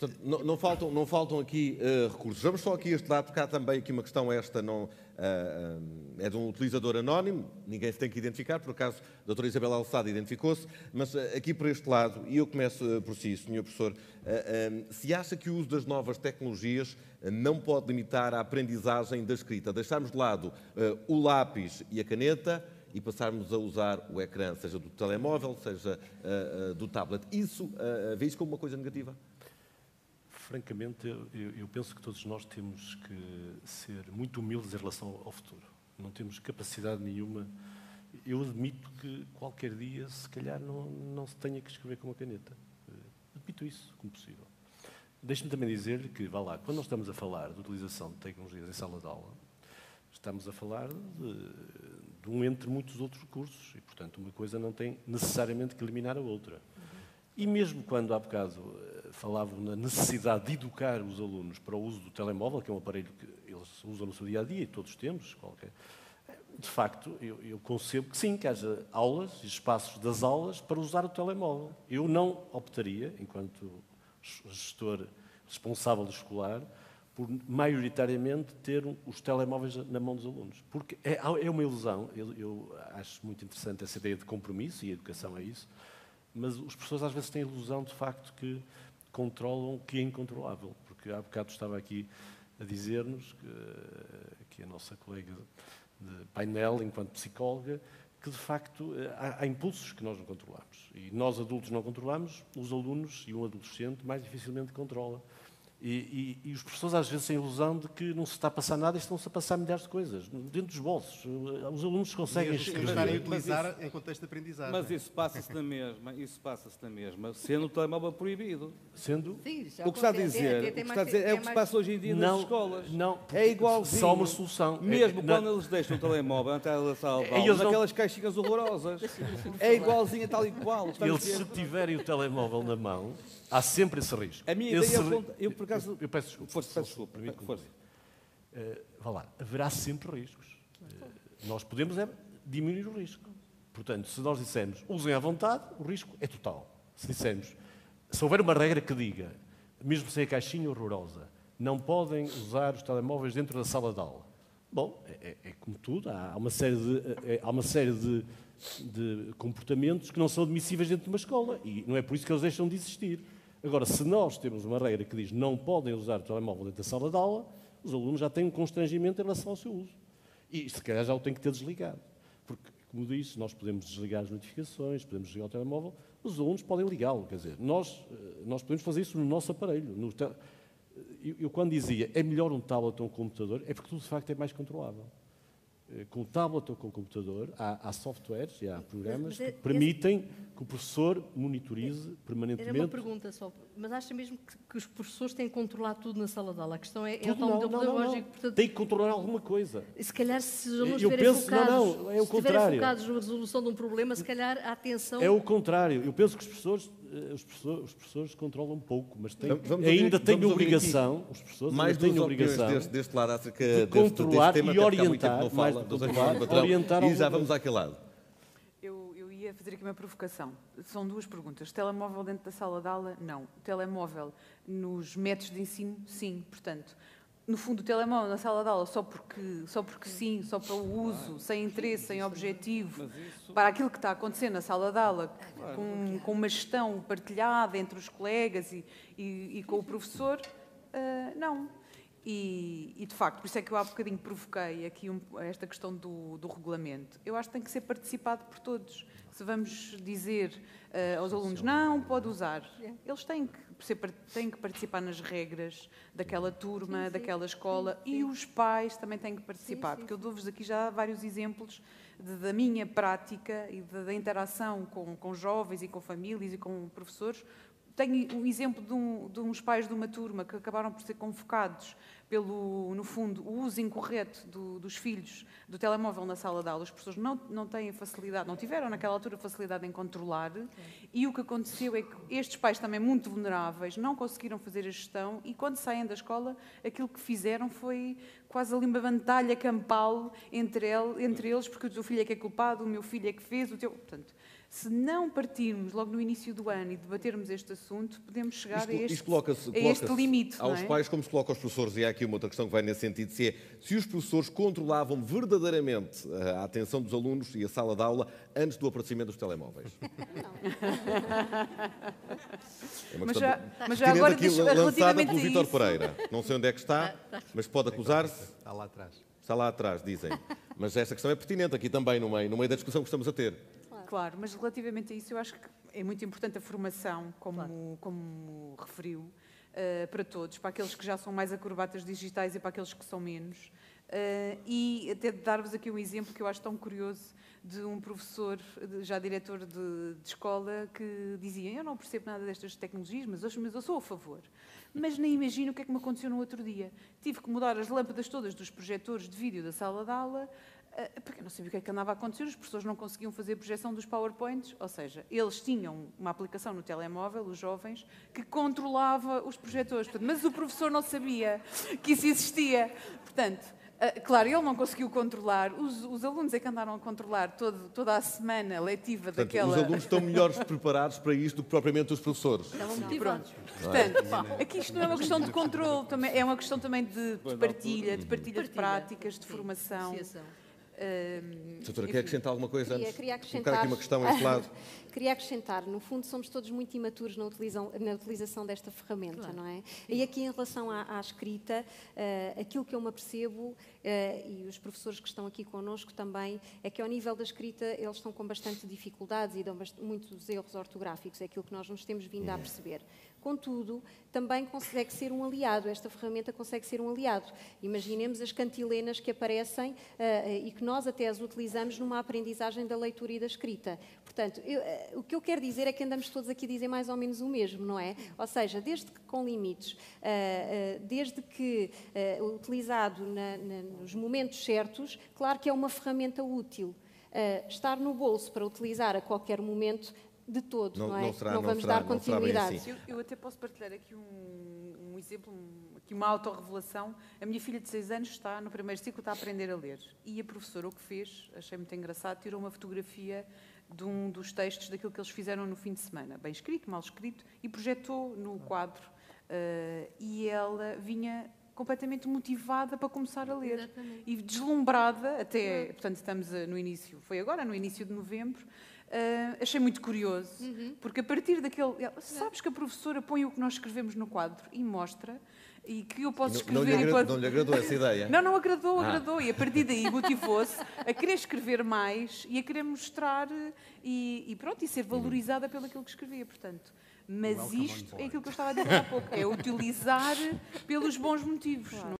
Portanto, não, não, faltam, não faltam aqui uh, recursos. Vamos só aqui a este lado, porque há também aqui uma questão esta, não, uh, é de um utilizador anónimo, ninguém se tem que identificar, por acaso a doutora Isabel Alçada identificou-se, mas uh, aqui por este lado, e eu começo por si, senhor professor, se acha que o uso das novas tecnologias não pode limitar a aprendizagem da escrita, deixarmos de lado o lápis e a caneta, e passarmos a usar o ecrã, seja do telemóvel, seja uh, uh, do tablet. Isso uh, vê isso como uma coisa negativa? Francamente, eu, eu, penso que todos nós temos que ser muito humildes em relação ao futuro. Não temos capacidade nenhuma. Eu admito que qualquer dia, se calhar, não, não se tenha que escrever com uma caneta. Admito isso como possível. Deixe-me também dizer que, vá lá, quando nós estamos a falar de utilização de tecnologias em sala de aula, estamos a falar de, de um entre muitos outros recursos e, portanto, uma coisa não tem necessariamente que eliminar a outra. E mesmo quando há bocado eh, falavam na necessidade de educar os alunos para o uso do telemóvel, que é um aparelho que eles usam no seu dia a dia e todos temos, qualquer, de facto, eu, eu, concebo que sim, que haja aulas e espaços das aulas para usar o telemóvel. Eu não optaria, enquanto gestor responsável do escolar, por maioritariamente ter os telemóveis na mão dos alunos. Porque é, é uma ilusão, eu, eu acho muito interessante essa ideia de compromisso, e a educação é isso, mas os professores às vezes têm a ilusão de facto que controlam o que é incontrolável. Porque há bocado estava aqui a dizer-nos que, que, a nossa colega de painel, enquanto psicóloga, que de facto há, há, impulsos que nós não controlamos. E nós adultos não controlamos, os alunos e um adolescente mais dificilmente controla. E, e, e, os professores às vezes têm a ilusão de que não se está a passar nada e estão-se a passar milhares de coisas, dentro dos bolsos. Os alunos conseguem escrever. estarem a utilizar isso, em contexto de aprendizagem. Mas isso passa-se na mesma, isso passa-se na mesma, sendo o telemóvel proibido. Sendo? Sim, o que está a dizer, o que está a dizer é o que se passa hoje em dia não, nas escolas. Não, é igualzinho. Só uma solução. Mesmo é, quando não, eles deixam o telemóvel na tela da sala de aula, naquelas não... caixinhas horrorosas. é igualzinho a tal e qual. Eles se tiverem o telemóvel na mão Há sempre esse risco. A minha esse ideia é, eu por acaso... Eu, eu peço desculpa. Força, peço desculpa. Força. Uh, vá lá, haverá sempre riscos. Uh, nós podemos é diminuir o risco. Portanto, se nós dissermos usem à vontade, o risco é total. Se dissermos, se houver uma regra que diga, mesmo sem a caixinha horrorosa, não podem usar os telemóveis dentro da sala de aula. Bom, é, é, é como tudo, há uma série, de, é, há uma série de, de comportamentos que não são admissíveis dentro de uma escola e não é por isso que eles deixam de existir. Agora, se nós temos uma regra que diz não podem usar o telemóvel dentro da sala de aula, os alunos já têm um constrangimento em relação ao seu uso. E se calhar já o têm que ter desligado. Porque, como disse, nós podemos desligar as notificações, podemos desligar o telemóvel, os alunos podem ligá-lo. Quer dizer, nós, eh, nós podemos fazer isso no nosso aparelho. No te... eu, eu, quando dizia é melhor um tablet ou um computador, é porque tudo de facto é mais controlável. Eh, com o tablet ou com o computador, há, há softwares e há programas mas, mas é, que permitem esse... que o professor monitorize permanentemente. Era uma pergunta só, mas acha mesmo que, que os professores têm que controlar tudo na sala de aula? A questão é, tudo é o tal modelo pedagógico. Portanto, tem que controlar alguma coisa. Se calhar, se os alunos estiverem focados, não, não, é o contrário. focados na resolução de um problema, se calhar a atenção... É o contrário. Eu penso que os professores eh, os professores, os professores controlam um pouco, mas têm, vamos ainda ouvir, têm obrigação, os professores mais têm obrigação deste, deste lado acerca de controlar deste, deste e orientar, mais fala, controlar, orientar e já vamos àquele lado. Eu, eu ia fazer aqui uma provocação. São duas perguntas. Telemóvel dentro da sala de aula? Não. Telemóvel nos métodos de ensino? Sim. Portanto, no fundo, o telemóvel na sala de aula só porque, só porque sim, só para o uso, sem interesse, sem objetivo, para aquilo que está acontecendo na sala de aula, com, com uma gestão partilhada entre os colegas e, e, e com o professor, uh, não. E, e, de facto, por isso é que eu há bocadinho provoquei aqui um, esta questão do, do, regulamento. Eu acho que tem que ser participado por todos. Se vamos dizer uh, aos alunos, não, pode usar, eles têm que, ser, têm que participar nas regras daquela turma, sim, sim, daquela escola. Sim, e os pais também têm que participar, porque eu dou-vos aqui já vários exemplos de, da minha prática e de, da interação com, com jovens e com famílias e com professores, tenho o exemplo de, um, de, uns pais de uma turma que acabaram por ser convocados pelo, no fundo, o uso incorreto do, dos filhos do telemóvel na sala de aula. As pessoas não, não têm facilidade, não tiveram naquela altura facilidade em controlar. E o que aconteceu é que estes pais também muito vulneráveis não conseguiram fazer a gestão e quando saem da escola aquilo que fizeram foi quase ali uma batalha campal entre, ele, entre eles porque o teu filho é que é culpado, o meu filho é que fez, o teu... Portanto, Se não partirmos logo no início do ano e debatermos este assunto, podemos chegar isto, a, este, isto coloca a este limite. Aos é? pais, como se coloca aos professores, e há aqui uma outra questão que vai nesse sentido, se é se os professores controlavam verdadeiramente eh, a atenção dos alunos e a sala de aula antes do aparecimento dos telemóveis. É uma mas já, mas já agora aqui lançada pelo Vítor Pereira. Não sei onde é que está, mas pode acusar-se. Está lá atrás. Está lá atrás, dizem. Mas esta questão é pertinente aqui também, no meio, no meio da discussão que estamos a ter. Claro, mas relativamente a isso, eu acho que é muito importante a formação, como, claro. como referiu, uh, para todos, para aqueles que já são mais acrobatas digitais e para aqueles que são menos. Uh, e até dar-vos aqui um exemplo que eu acho tão curioso de um professor, já diretor de, de, escola, que dizia: Eu não percebo nada destas tecnologias, mas, mas eu sou a favor. Mas nem imagino o que é que me aconteceu no outro dia. Tive que mudar as lâmpadas todas dos projetores de vídeo da sala de aula porque eu não sabia o que é que andava a acontecer, os professores não conseguiam fazer projeção dos PowerPoints, ou seja, eles tinham uma aplicação no telemóvel, os jovens, que controlava os projetores, mas o professor não sabia que isso existia. Portanto, eh, claro, ele não conseguiu controlar, os, os, alunos é que andaram a controlar todo, toda a semana letiva Portanto, daquela... Os alunos estão melhores preparados para isto do que propriamente os professores. Estavam motivados. Portanto, aqui isto não é uma questão de controle, também, é uma questão também de, de partilha, de partilha de práticas, de formação. Uh, Doutora, quer acrescentar alguma coisa queria, antes? Queria acrescentar, aqui uma questão a este lado. queria acrescentar, no fundo somos todos muito imaturos na, utilizam, na utilização desta ferramenta, claro. não é? E aqui em relação à, à escrita, uh, aquilo que eu me apercebo, e os professores que estão aqui connosco também, é que ao nível da escrita eles estão com bastante dificuldades e dão muitos erros ortográficos, é aquilo que nós nos temos vindo a uhum. perceber. Contudo, também consegue ser um aliado, esta ferramenta consegue ser um aliado. Imaginemos as cantilenas que aparecem uh, e que nós até as utilizamos numa aprendizagem da leitura e da escrita. Portanto, eu, uh, o que eu quero dizer é que andamos todos aqui a dizer mais ou menos o mesmo, não é? Ou seja, desde que com limites, uh, desde que utilizado na, na, nos momentos certos, claro que é uma ferramenta útil. Uh, estar no bolso para utilizar a qualquer momento de todo, não, não é? Não, será, não vamos será, dar continuidade. Assim. Eu, eu, até posso partilhar aqui um, um exemplo, um, aqui uma autorrevelação. A minha filha de 6 anos está no primeiro ciclo, está a aprender a ler. E a professora o que fez, achei muito engraçado, tirou uma fotografia de um dos textos daquilo que eles fizeram no fim de semana. Bem escrito, mal escrito, e projetou no quadro. Uh, e ela vinha completamente motivada para começar a ler Exatamente. e deslumbrada até, portanto estamos no início, foi agora no início de novembro, Uh, achei muito curioso, uhum. porque a partir daquele. Sabes que a professora põe o que nós escrevemos no quadro e mostra, e que eu posso escrever. Não, não, lhe, agradou, não lhe agradou essa ideia? Não, não agradou, ah. agradou. E a partir daí motivou-se a querer escrever mais e a querer mostrar e, e pronto, e ser valorizada pelo aquilo que escrevia. Portanto, mas isto é aquilo que eu estava a dizer há pouco: é utilizar pelos bons motivos. Claro.